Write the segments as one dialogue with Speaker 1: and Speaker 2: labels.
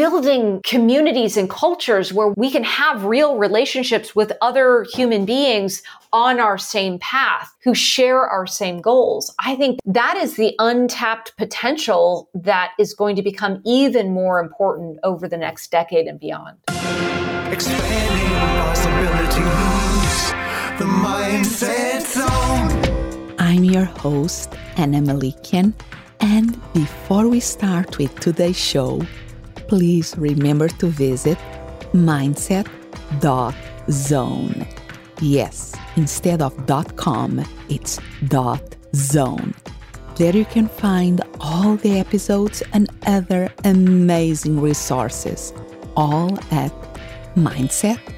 Speaker 1: building communities and cultures where we can have real relationships with other human beings on our same path who share our same goals. I think that is the untapped potential that is going to become even more important over the next decade and beyond. Expanding possibilities,
Speaker 2: the mindset zone. I'm your host, Ana Melikian, and before we start with today's show, please remember to visit mindset.zone. Yes, instead of .com, it's .zone. There you can find all the episodes and other amazing resources, all at mindset.zone.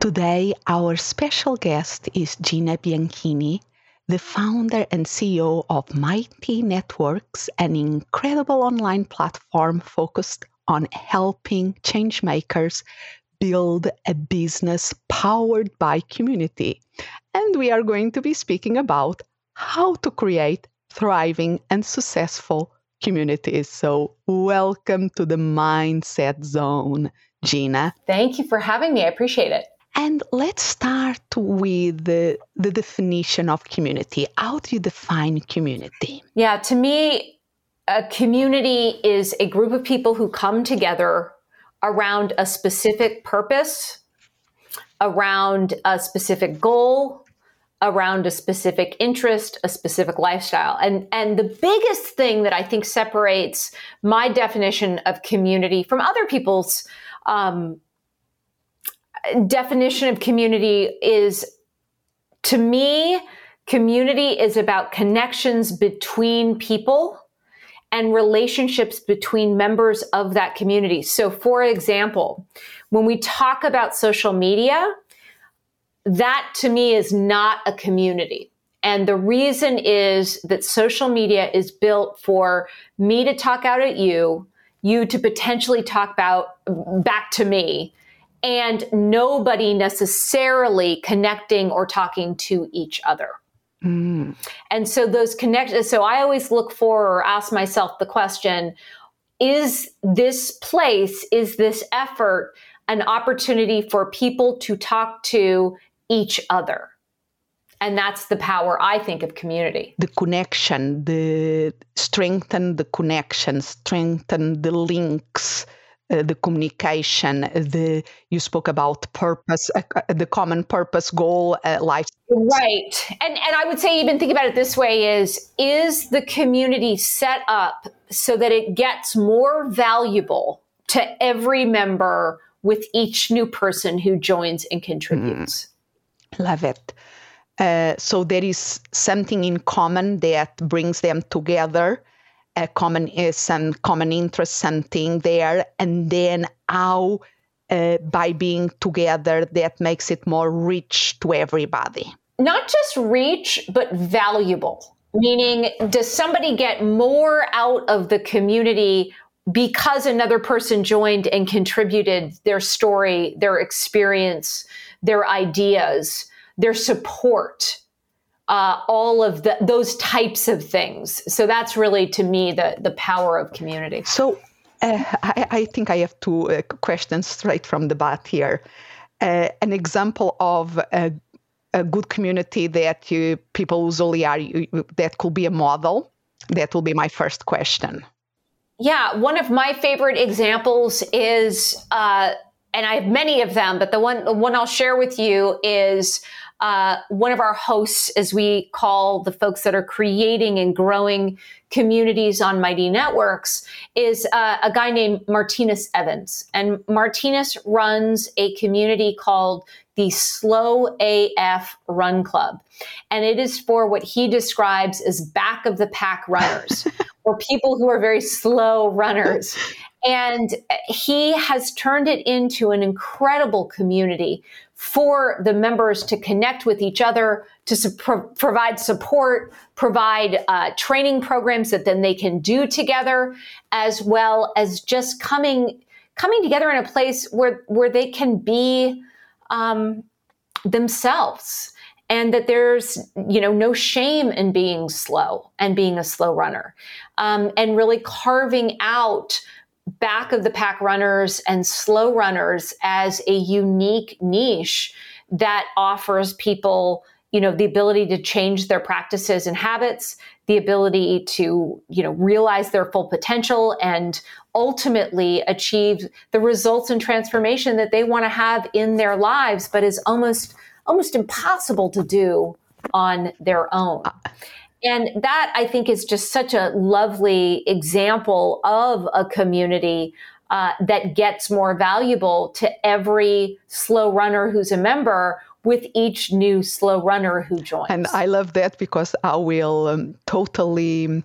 Speaker 2: Today, our special guest is Gina Bianchini, the founder and CEO of Mighty Networks, an incredible online platform focused on helping changemakers build a business powered by community. And we are going to be speaking about how to create thriving and successful communities. So, welcome to the Mindset Zone, Gina.
Speaker 1: Thank you for having me. I appreciate it.
Speaker 2: And let's start with the, the definition of community. How do you define community?
Speaker 1: Yeah, to me, a community is a group of people who come together around a specific purpose, around a specific goal, around a specific interest, a specific lifestyle. And and the biggest thing that I think separates my definition of community from other people's um, definition of community is to me, community is about connections between people and relationships between members of that community. So, for example, when we talk about social media, that to me is not a community. And the reason is that social media is built for me to talk out at you, you to potentially talk about back to me, and nobody necessarily connecting or talking to each other. Mm. And so those connections, so I always look for or ask myself the question is this place, is this effort an opportunity for people to talk to each other? And that's the power, I think, of community.
Speaker 2: The connection, the strengthen the connection, strengthen the links uh, the communication, the you spoke about purpose, uh, uh, the common purpose, goal, uh, life.
Speaker 1: Right, and and I would say even think about it this way: is is the community set up so that it gets more valuable to every member with each new person who joins and contributes.
Speaker 2: Mm. Love it. Uh, so there is something in common that brings them together a common uh, some common interest, something there, and then how uh, by being together that makes it more rich to everybody.
Speaker 1: Not just rich, but valuable. Meaning, does somebody get more out of the community because another person joined and contributed their story, their experience, their ideas, their support? Uh, all of the, those types of things. So that's really, to me, the the power of community.
Speaker 2: So uh, I, I, think I have two uh, questions straight from the bat here. Uh, an example of a, a, good community that you people usually are you, that could be a model. That will be my first question.
Speaker 1: Yeah, one of my favorite examples is, uh, and I have many of them, but the one the one I'll share with you is uh, one of our hosts, as we call the folks that are creating and growing communities on Mighty Networks, is uh, a guy named Martinus Evans. And Martinus runs a community called the Slow AF Run Club. And it is for what he describes as back of the pack runners, or people who are very slow runners. And he has turned it into an incredible community for the members to connect with each other, to su- pro- provide support, provide uh, training programs that then they can do together, as well as just coming coming together in a place where where they can be um, themselves. And that there's you know no shame in being slow and being a slow runner. Um, and really carving out back of the pack runners and slow runners as a unique niche that offers people you know the ability to change their practices and habits the ability to you know realize their full potential and ultimately achieve the results and transformation that they want to have in their lives but is almost almost impossible to do on their own and that i think is just such a lovely example of a community uh, that gets more valuable to every slow runner who's a member with each new slow runner who joins.
Speaker 2: And I love that because I will um, totally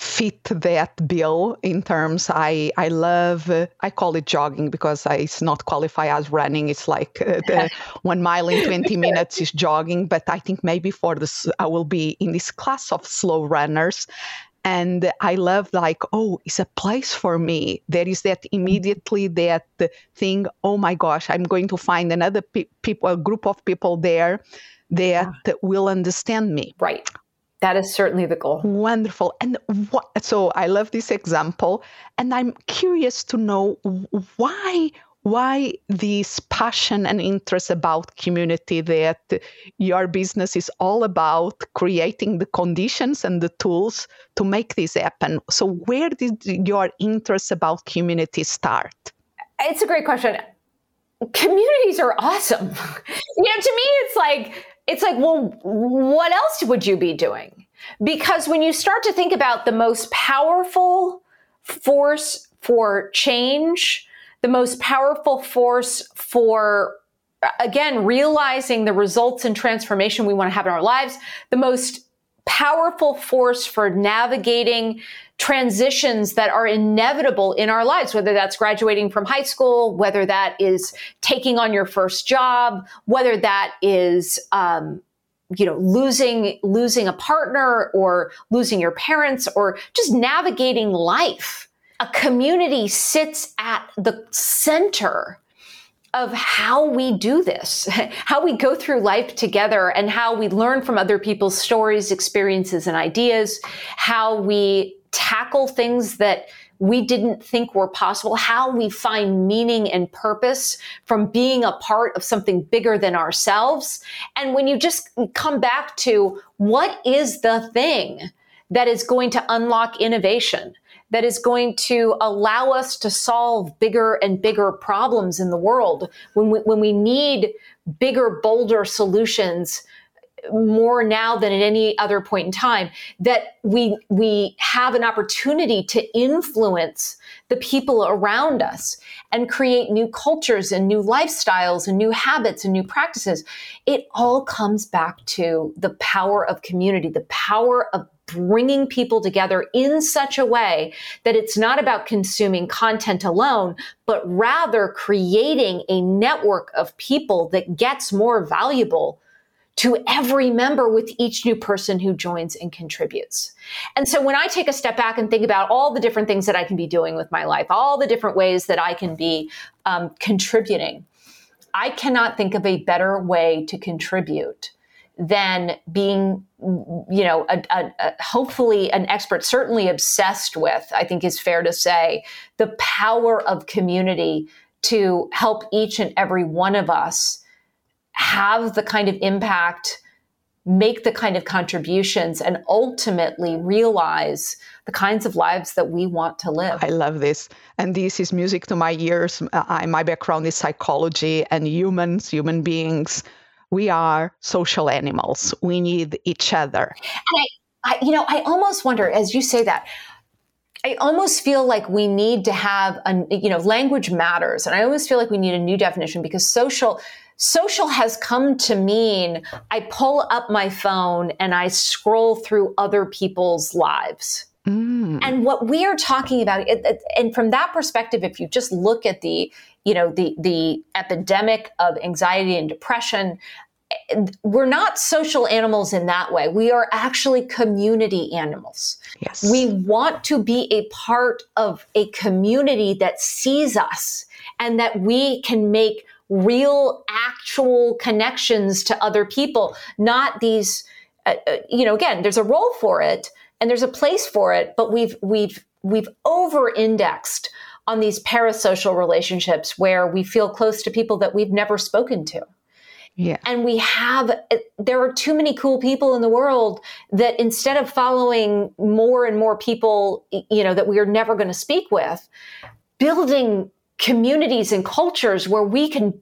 Speaker 2: fit that bill in terms i i love uh, i call it jogging because I, it's not qualify as running. It's like uh, one mile in 20 minutes is jogging but i think maybe for this i will be in this class of slow runners. And i love like oh it's a place for me. There is that immediately that thing oh my gosh i'm going to find another pe- people a group of people there that yeah. will understand me.
Speaker 1: Right that is certainly the goal.
Speaker 2: Wonderful. And what so i love this example and i'm curious to know why why this passion and interest about community that your business is all about creating the conditions and the tools to make this happen. So where did your interest about community start?
Speaker 1: It's a great question. Communities are awesome. You know to me it's like it's like well what else would you be doing? Because when you start to think about the most powerful force for change the most powerful force for again realizing the results and transformation we want to have in our lives the most powerful force for navigating transitions that are inevitable in our lives, whether that's graduating from high school, whether that is taking on your first job, whether that is, um, you know, losing, losing a partner or losing your parents or just navigating life. A community sits at the center of how we do this, how we go through life together, and how we learn from other people's stories, experiences, and ideas, how we tackle things that we didn't think were possible, how we find meaning and purpose from being a part of something bigger than ourselves. And when you just come back to what is the thing that is going to unlock innovation? That is going to allow us to solve bigger and bigger problems in the world. When we, when we need bigger, bolder solutions more now than at any other point in time that we we have an opportunity to influence the people around us and create new cultures and new lifestyles and new habits and new practices. It all comes back to the power of community the power of bringing people together in such a way that it's not about consuming content alone, but rather creating a network of people that gets more valuable to every member with each new person who joins and contributes. And so when I take a step back and think about all the different things that I can be doing with my life, all the different ways that I can be um, contributing, I cannot think of a better way to contribute than being you know a, a, a, hopefully an expert certainly obsessed with i think is fair to say the power of community to help each and every one of us have the kind of impact make the kind of contributions and ultimately realize the kinds of lives that we want to live.
Speaker 2: I love this. And this is music to my ears. Uh, I, my background is psychology and humans, human beings we are social animals. We need each other.
Speaker 1: And I, I, you know, I almost wonder as you say that, I almost feel like we need to have a, you know, language matters. And I always feel like we need a new definition because social, social has come to mean I pull up my phone and I scroll through other people's lives. Mm. And what we are talking about, and from that perspective, if you just look at the, you know, the the epidemic of anxiety and depression, we're not social animals in that way. We are actually community animals.
Speaker 2: Yes.
Speaker 1: We want to be a part of a community that sees us and that we can make real, actual connections to other people, not these, uh, uh, you know, again, there's a role for it and there's a place for it, but we've, we've, we've over indexed on these parasocial relationships where we feel close to people that we've never spoken to.
Speaker 2: Yeah.
Speaker 1: And we have, there are too many cool people in the world that instead of following more and more people, you know, that we are never going to speak with, building communities and cultures where we can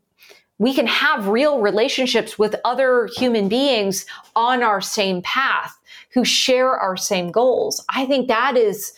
Speaker 1: we can have real relationships with other human beings on our same path who share our same goals. I think that is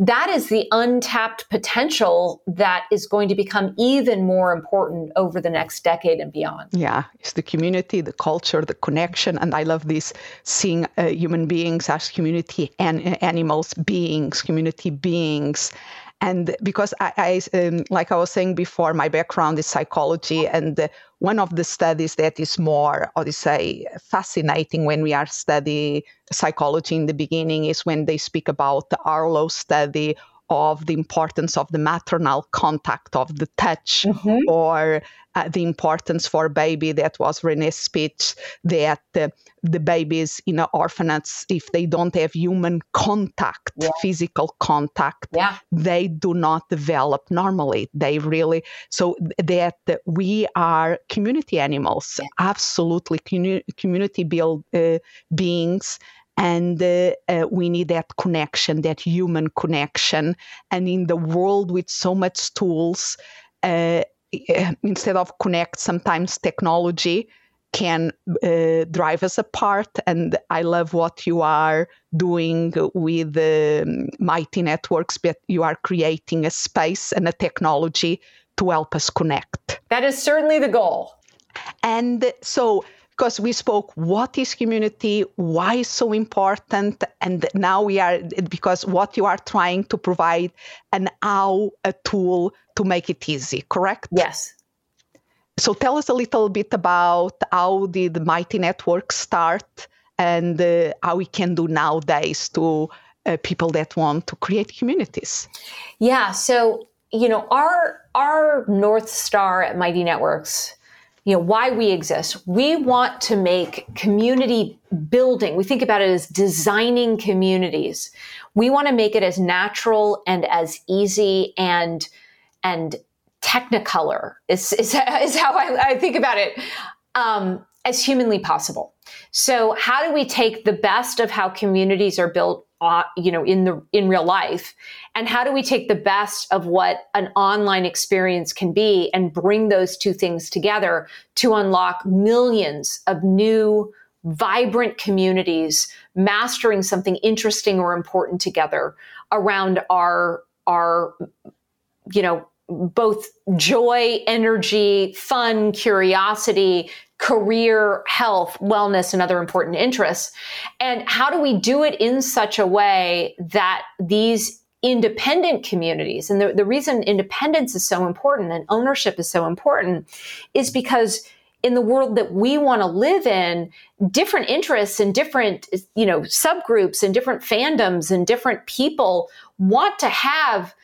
Speaker 1: that is the untapped potential that is going to become even more important over the next decade and beyond.
Speaker 2: Yeah, it's the community, the culture, the connection. And I love this seeing uh, human beings as community and animals, beings, community beings and because I, I um, like I was saying before, my background is psychology, and one of the studies that is more, how to say, fascinating when we are studying psychology in the beginning is when they speak about the Harlow study of the importance of the maternal contact of the touch mm-hmm. or uh, the importance for baby that was René Spitz that uh, the babies in orphanages if they don't have human contact yeah. physical contact
Speaker 1: yeah.
Speaker 2: they do not develop normally they really so that we are community animals yeah. absolutely community build uh, beings and uh, uh, we need that connection that human connection. And in the world with so much tools uh, eh, instead of connect sometimes technology can uh, drive us apart. And i love what you are doing with um, mighty networks but you are creating a space and a technology to help us connect.
Speaker 1: That is certainly the goal.
Speaker 2: And so because we spoke what is community, why is so important, and now we are because what you are trying to provide and how a tool to make it easy, correct?
Speaker 1: Yes.
Speaker 2: So tell us a little bit about how did Mighty Network start and uh, how we can do nowadays to uh, people that want to create communities.
Speaker 1: Yeah, so you know our our north star at Mighty Networks you know why we exist. We want to make community building we think about it as designing communities. We want to make it as natural and as easy and and technicolor is, is, is how I, I think about it um, as humanly possible. So how do we take the best of how communities are built uh, you know in the in real life? And how do we take the best of what an online experience can be and bring those two things together to unlock millions of new vibrant communities mastering something interesting or important together around our our you know both joy energy fun curiosity career, health, wellness, and other important interests. And how do we do it in such a way that these independent communities, and the, the reason independence is so important and ownership is so important is because in the world that we want to live in different interests and different you know subgroups and different fandoms and different people want to have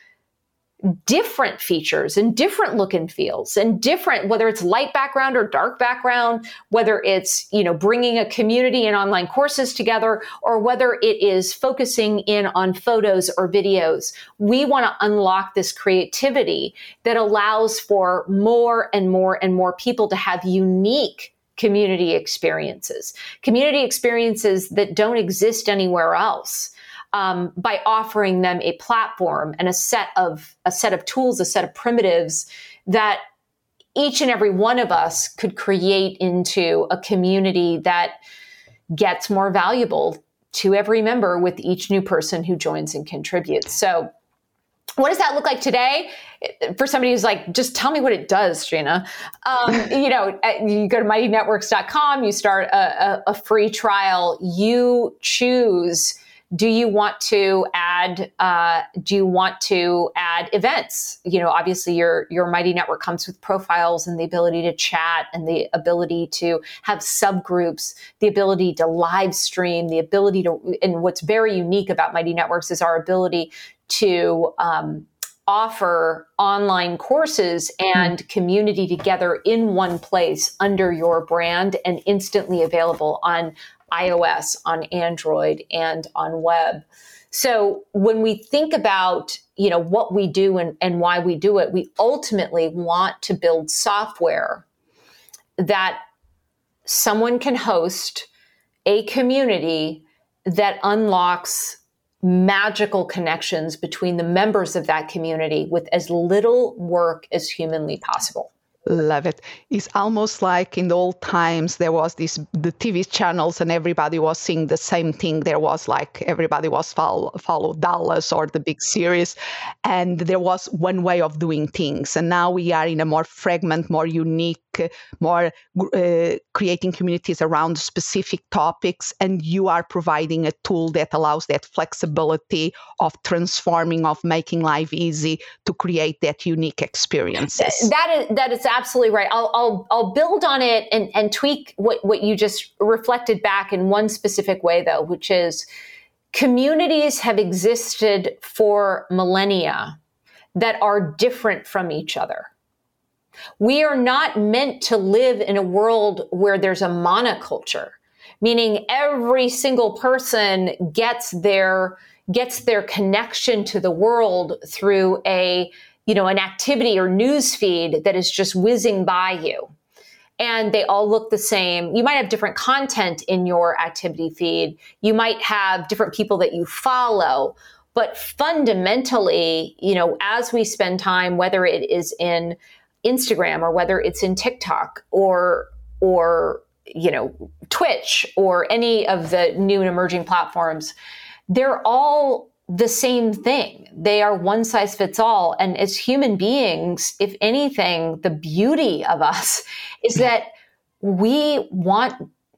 Speaker 1: different features and different look and feels and different whether it's light background or dark background whether it's you know bringing a community and online courses together or whether it is focusing in on photos or videos. We want to unlock this creativity that allows for more and more and more people to have unique community experiences community experiences that don't exist anywhere else um, by offering them a platform and a set of a set of tools, a set of primitives that each and every one of us could create into a community that gets more valuable to every member with each new person who joins and contributes. So what does that look like today? For somebody who's like just tell me what it does gina. Um, you know you go to mightynetworks.com you start a, a, a free trial. You choose do you want to add uh, do you want to add events you know obviously your your mighty network comes with profiles and the ability to chat and the ability to have subgroups the ability to live stream the ability to and what's very unique about mighty networks is our ability to um, offer online courses and mm. community together in one place under your brand and instantly available on iOS, on Android, and on web. So when we think about you know what we do and, and why we do it, we ultimately want to build software that someone can host a community that unlocks magical connections between the members of that community with as little work as humanly possible
Speaker 2: love it. It's almost like in the old times there was this the tv channels and everybody was seeing the same thing. There was like everybody was follow, follow dallas or the big series. And there was one way of doing things. And now we are in a more fragment more unique more uh, creating communities around specific topics. And you are providing a tool that allows that flexibility of transforming of making life easy to create that unique experiences.
Speaker 1: That is that is absolutely right. I'll i'll, I'll build on it and, and tweak what, what you just reflected back in one specific way though which is communities have existed for millennia that are different from each other. We are not meant to live in a world where there's a monoculture, meaning every single person gets their gets their connection to the world through a you know an activity or news feed that is just whizzing by you and they all look the same. You might have different content in your activity feed. You might have different people that you follow. But fundamentally, you know, as we spend time, whether it is in Instagram or whether it's in TikTok or or you know Twitch or any of the new and emerging platforms, they're all the same thing. They are one size fits all. And as human beings, if anything, the beauty of us is that we want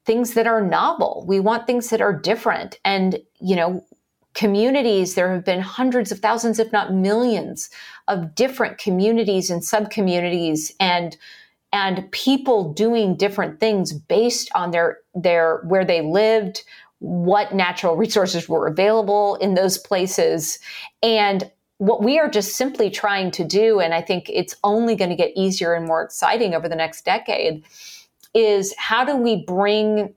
Speaker 1: things that are novel. We want things that are different. And, you know, communities, there have been hundreds of thousands, if not millions, of different communities and subcommunities and and people doing different things based on their their where they lived, what natural resources were available in those places, and what we are just simply trying to do, and I think it's only going to get easier and more exciting over the next decade, is how do we bring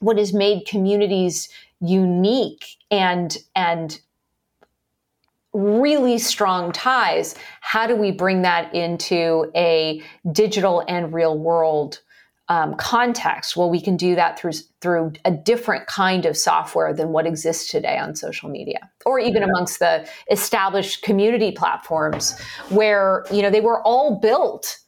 Speaker 1: what has made communities unique and and really strong ties how do we bring that into a digital and real world um, context well we can do that through through a different kind of software than what exists today on social media or even yeah. amongst the established community platforms where you know they were all built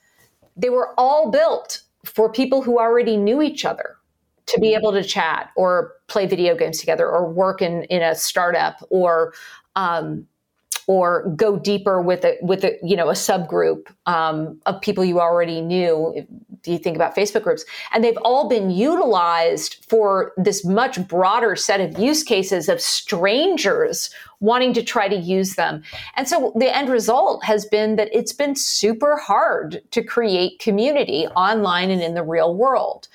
Speaker 1: they were all built for people who already knew each other to be able to chat or play video games together or work in, in a startup or um, or go deeper with a with a you know a subgroup um, of people you already knew. If you think about Facebook groups, and they've all been utilized for this much broader set of use cases of strangers wanting to try to use them. And so the end result has been that it's been super hard to create community online and in the real world.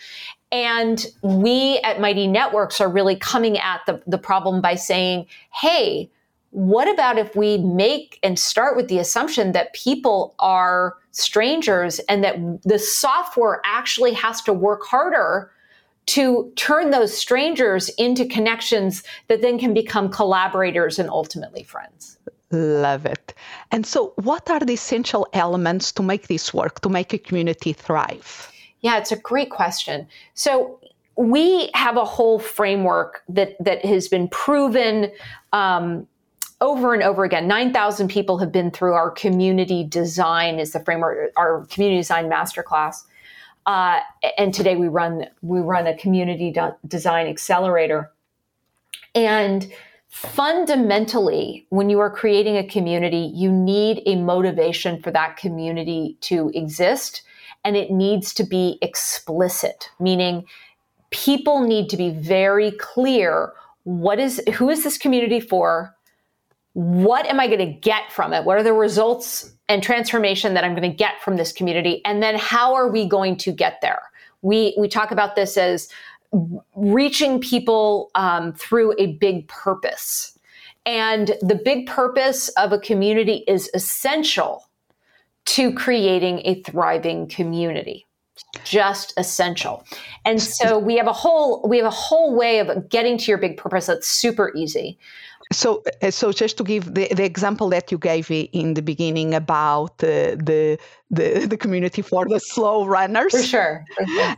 Speaker 1: And we at Mighty Networks are really coming at the, the problem by saying, hey, what about if we make and start with the assumption that people are strangers and that the software actually has to work harder to turn those strangers into connections that then can become collaborators and ultimately friends?
Speaker 2: Love it. And so, what are the essential elements to make this work, to make a community thrive?
Speaker 1: Yeah, it's a great question. So we have a whole framework that that has been proven um, over and over again. Nine thousand people have been through our community design is the framework, our community design masterclass. Uh, and today we run we run a community de- design accelerator. And fundamentally, when you are creating a community, you need a motivation for that community to exist and it needs to be explicit, meaning people need to be very clear what is who is this community for? What am I going to get from it? What are the results and transformation that I'm going to get from this community? And then how are we going to get there? We we talk about this as reaching people um, through a big purpose And the big purpose of a community is essential to creating a thriving community just essential. And so we have a whole we have a whole way of getting to your big purpose that's super easy.
Speaker 2: So, uh, so just to give the, the example that you gave in the beginning about uh, the, the the community for the slow runners.
Speaker 1: For sure.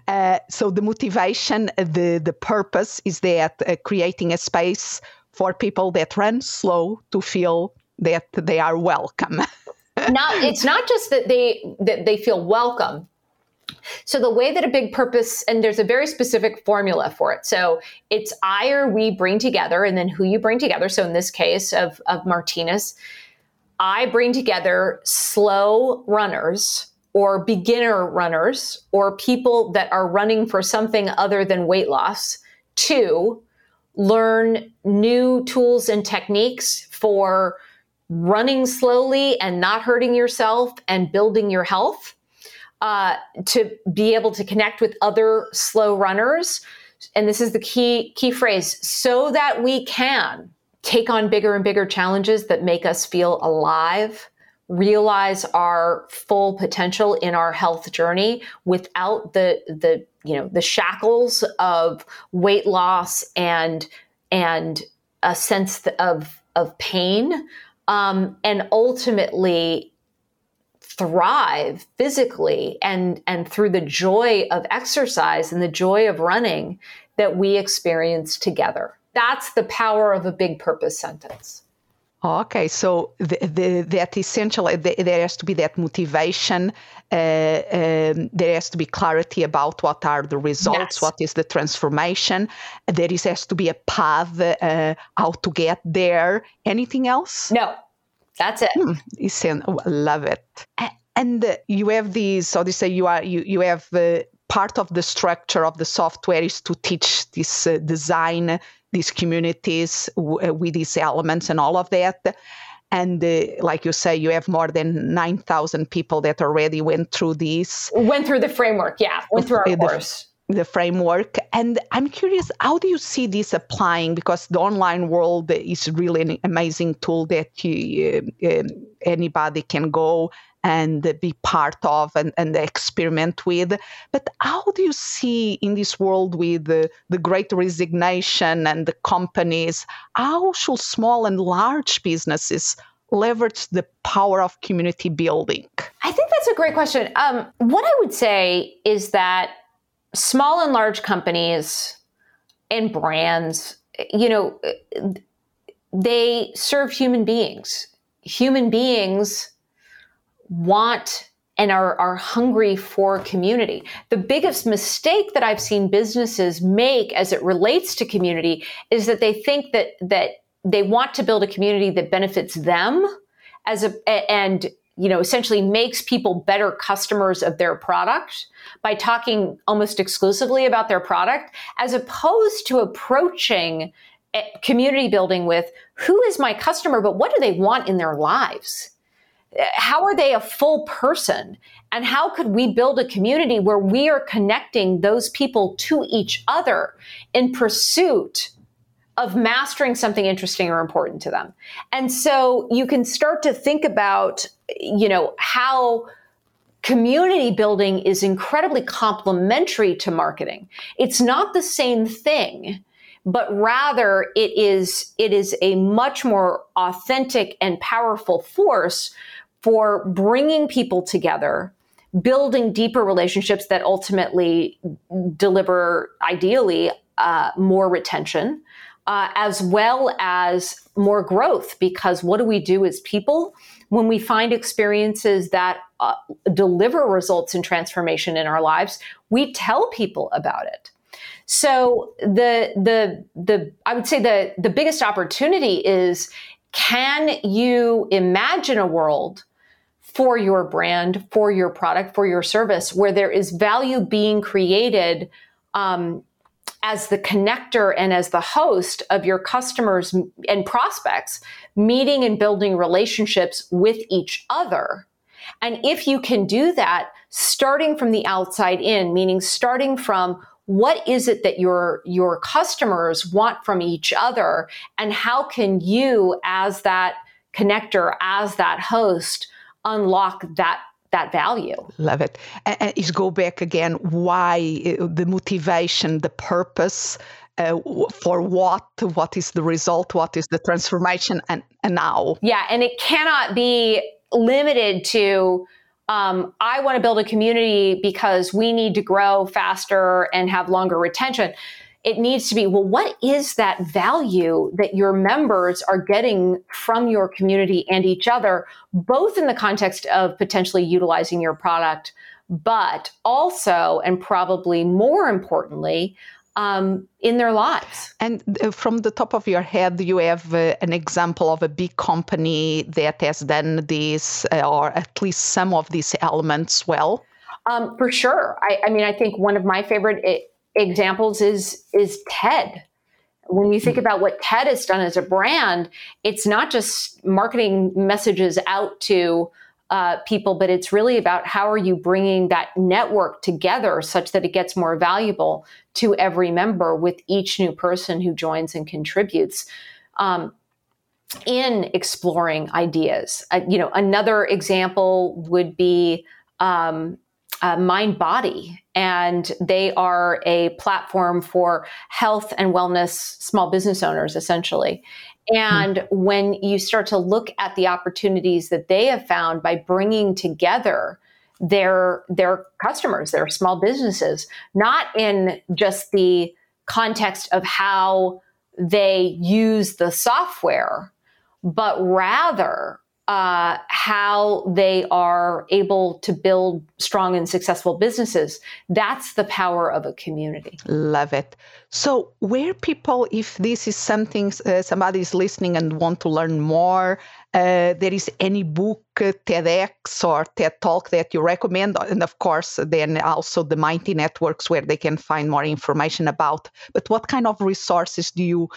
Speaker 2: Uh, so the motivation, the the purpose is that uh, creating a space for people that run slow to feel that they are welcome.
Speaker 1: not it's not just that they that they feel welcome so the way that a big purpose, and there's a very specific formula for it. So it's I or we bring together, and then who you bring together. So in this case of, of Martinus, I bring together slow runners or beginner runners or people that are running for something other than weight loss to learn new tools and techniques for running slowly and not hurting yourself and building your health uh, to be able to connect with other slow runners. And this is the key key phrase: so that we can take on bigger and bigger challenges that make us feel alive, realize our full potential in our health journey without the the you know the shackles of weight loss and and a sense of of pain um, and ultimately thrive physically and and through the joy of exercise and the joy of running that we experience together that's the power of a big purpose sentence
Speaker 2: Okay, so the, the, that essential, the, there has to be that motivation. Uh, um, there has to be clarity about what are the results, yes. what is the transformation. There is, has to be a path uh, how to get there. Anything else?
Speaker 1: No, that's it. Hmm,
Speaker 2: oh, love it. And you have these, so they say you are you you have uh, part of the structure of the software is to teach this uh, design these communities w- uh, with these elements and all of that and uh, like you say you have more than 9000 people that already went through this
Speaker 1: went through the framework yeah went through our the, course
Speaker 2: the framework. And I'm curious, how do you see this applying? Because the online world is really an amazing tool that you, uh, anybody can go and be part of and, and experiment with. But how do you see in this world with the, the great resignation and the companies, how should small and large businesses leverage the power of community building?
Speaker 1: I think that's a great question. Um, what I would say is that small and large companies and brands, you know, they serve human beings. Human beings want and are, are hungry for community. The biggest mistake that I've seen businesses make as it relates to community is that they think that that they want to build a community that benefits them as a and you know, essentially makes people better customers of their product by talking almost exclusively about their product, as opposed to approaching eh, community building with who is my customer, but what do they want in their lives? Eh, how are they a full person? And how could we build a community where we are connecting those people to each other in pursuit of mastering something interesting or important to them. And so you can start to think about, you know, how community building is incredibly complementary to marketing. It's not the same thing, but rather it is it is a much more authentic and powerful force for bringing people together building deeper relationships that ultimately deliver ideally uh, more retention uh, as well as more growth. Because what do we do as people when we find experiences that uh, deliver results and transformation in our lives? We tell people about it. So the the the I would say the the biggest opportunity is can you imagine a world for your brand, for your product, for your service, where there is value being created um, as the connector and as the host of your customers and prospects, meeting and building relationships with each other. And if you can do that, starting from the outside in, meaning starting from what is it that your your customers want from each other and how can you as that connector as that host unlock that that value.
Speaker 2: Love it. And, is go back again why uh, the motivation, the purpose, uh, for what, what is the result, what is the transformation, and, and now.
Speaker 1: Yeah, and it cannot be limited to um, I want to build a community because we need to grow faster and have longer retention. It needs to be, well, what is that value that your members are getting from your community and each other, both in the context of potentially utilizing your product, but also, and probably more importantly, um, in their lives.
Speaker 2: And uh, from the top of your head, you have uh, an example of a big company that has done this, uh, or at least some of these elements well.
Speaker 1: Um, for sure. I, I, mean, I think one of my favorite examples is is TED. When you think mm. about what TED has done as a brand, it's not just marketing messages out to uh, people, but it's really about how are you bringing that network together such that it gets more valuable to every member with each new person who joins and contributes. Um, in exploring ideas, uh, you know, another example would be um, uh, Mindbody, and they are a platform for health and wellness small business owners, essentially. And mm when you start to look at the opportunities that they have found by bringing together their their customers, their small businesses, not in just the context of how they use the software, but rather uh, how they are able to build strong and successful businesses. That's the power of a community.
Speaker 2: Love it. So, where people, if this is something uh, somebody is listening and want to learn more, uh, there is any book, uh, TEDx or TED Talk that you recommend, and of course, then also the Mighty Networks where they can find more information about. But what kind of resources do you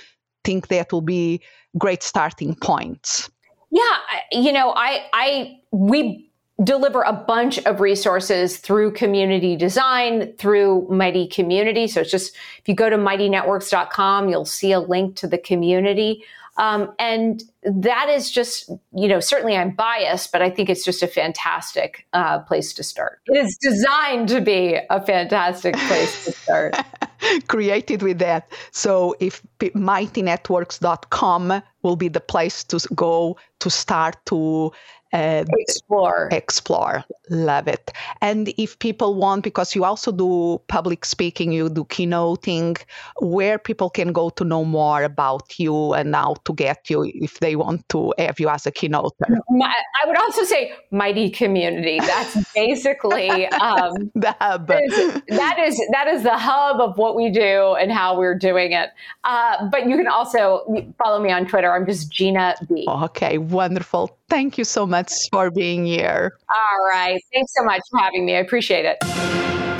Speaker 2: think that will be great starting points?
Speaker 1: Yeah, you know, I I we deliver a bunch of resources through community design through mighty community. So it's just if you go to mightynetworks.com you'll see a link to the community. Um, and that is just you know certainly i'm biased but i think it's just a fantastic uh, place to start. It is designed to be a fantastic place to start
Speaker 2: created with that. So if mightynetworks.com will be the place to go to start to
Speaker 1: uh, explore.
Speaker 2: explore. Love it. And if people want because you also do public speaking you do keynoting where people can go to know more about you and how to get you if they want to have you as a keynoter.
Speaker 1: My, i would also say mighty community. That's basically um,
Speaker 2: the hub.
Speaker 1: that is, that is that is the hub of what we do and how we're doing it. Uh, but you can also follow me on twitter. I'm just gina b.
Speaker 2: Okay wonderful Thank you so much for being here.
Speaker 1: All right. Thanks so much for having me. I appreciate it.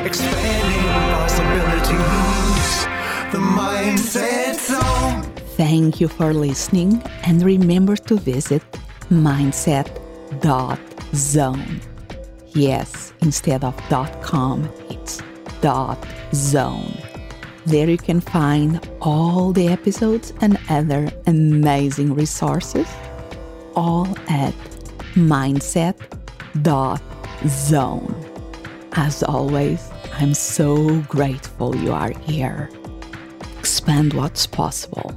Speaker 1: Expanding possibilities,
Speaker 2: the mindset zone. Thank you for listening and remember to visit mindset.zone. Yes, instead of .com, it's .zone. There you can find all the episodes and other amazing resources all at mindset.zone. As always, I'm so grateful you are here. Expand what's possible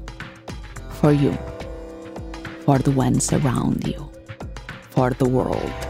Speaker 2: for you, for the ones around you, for the world.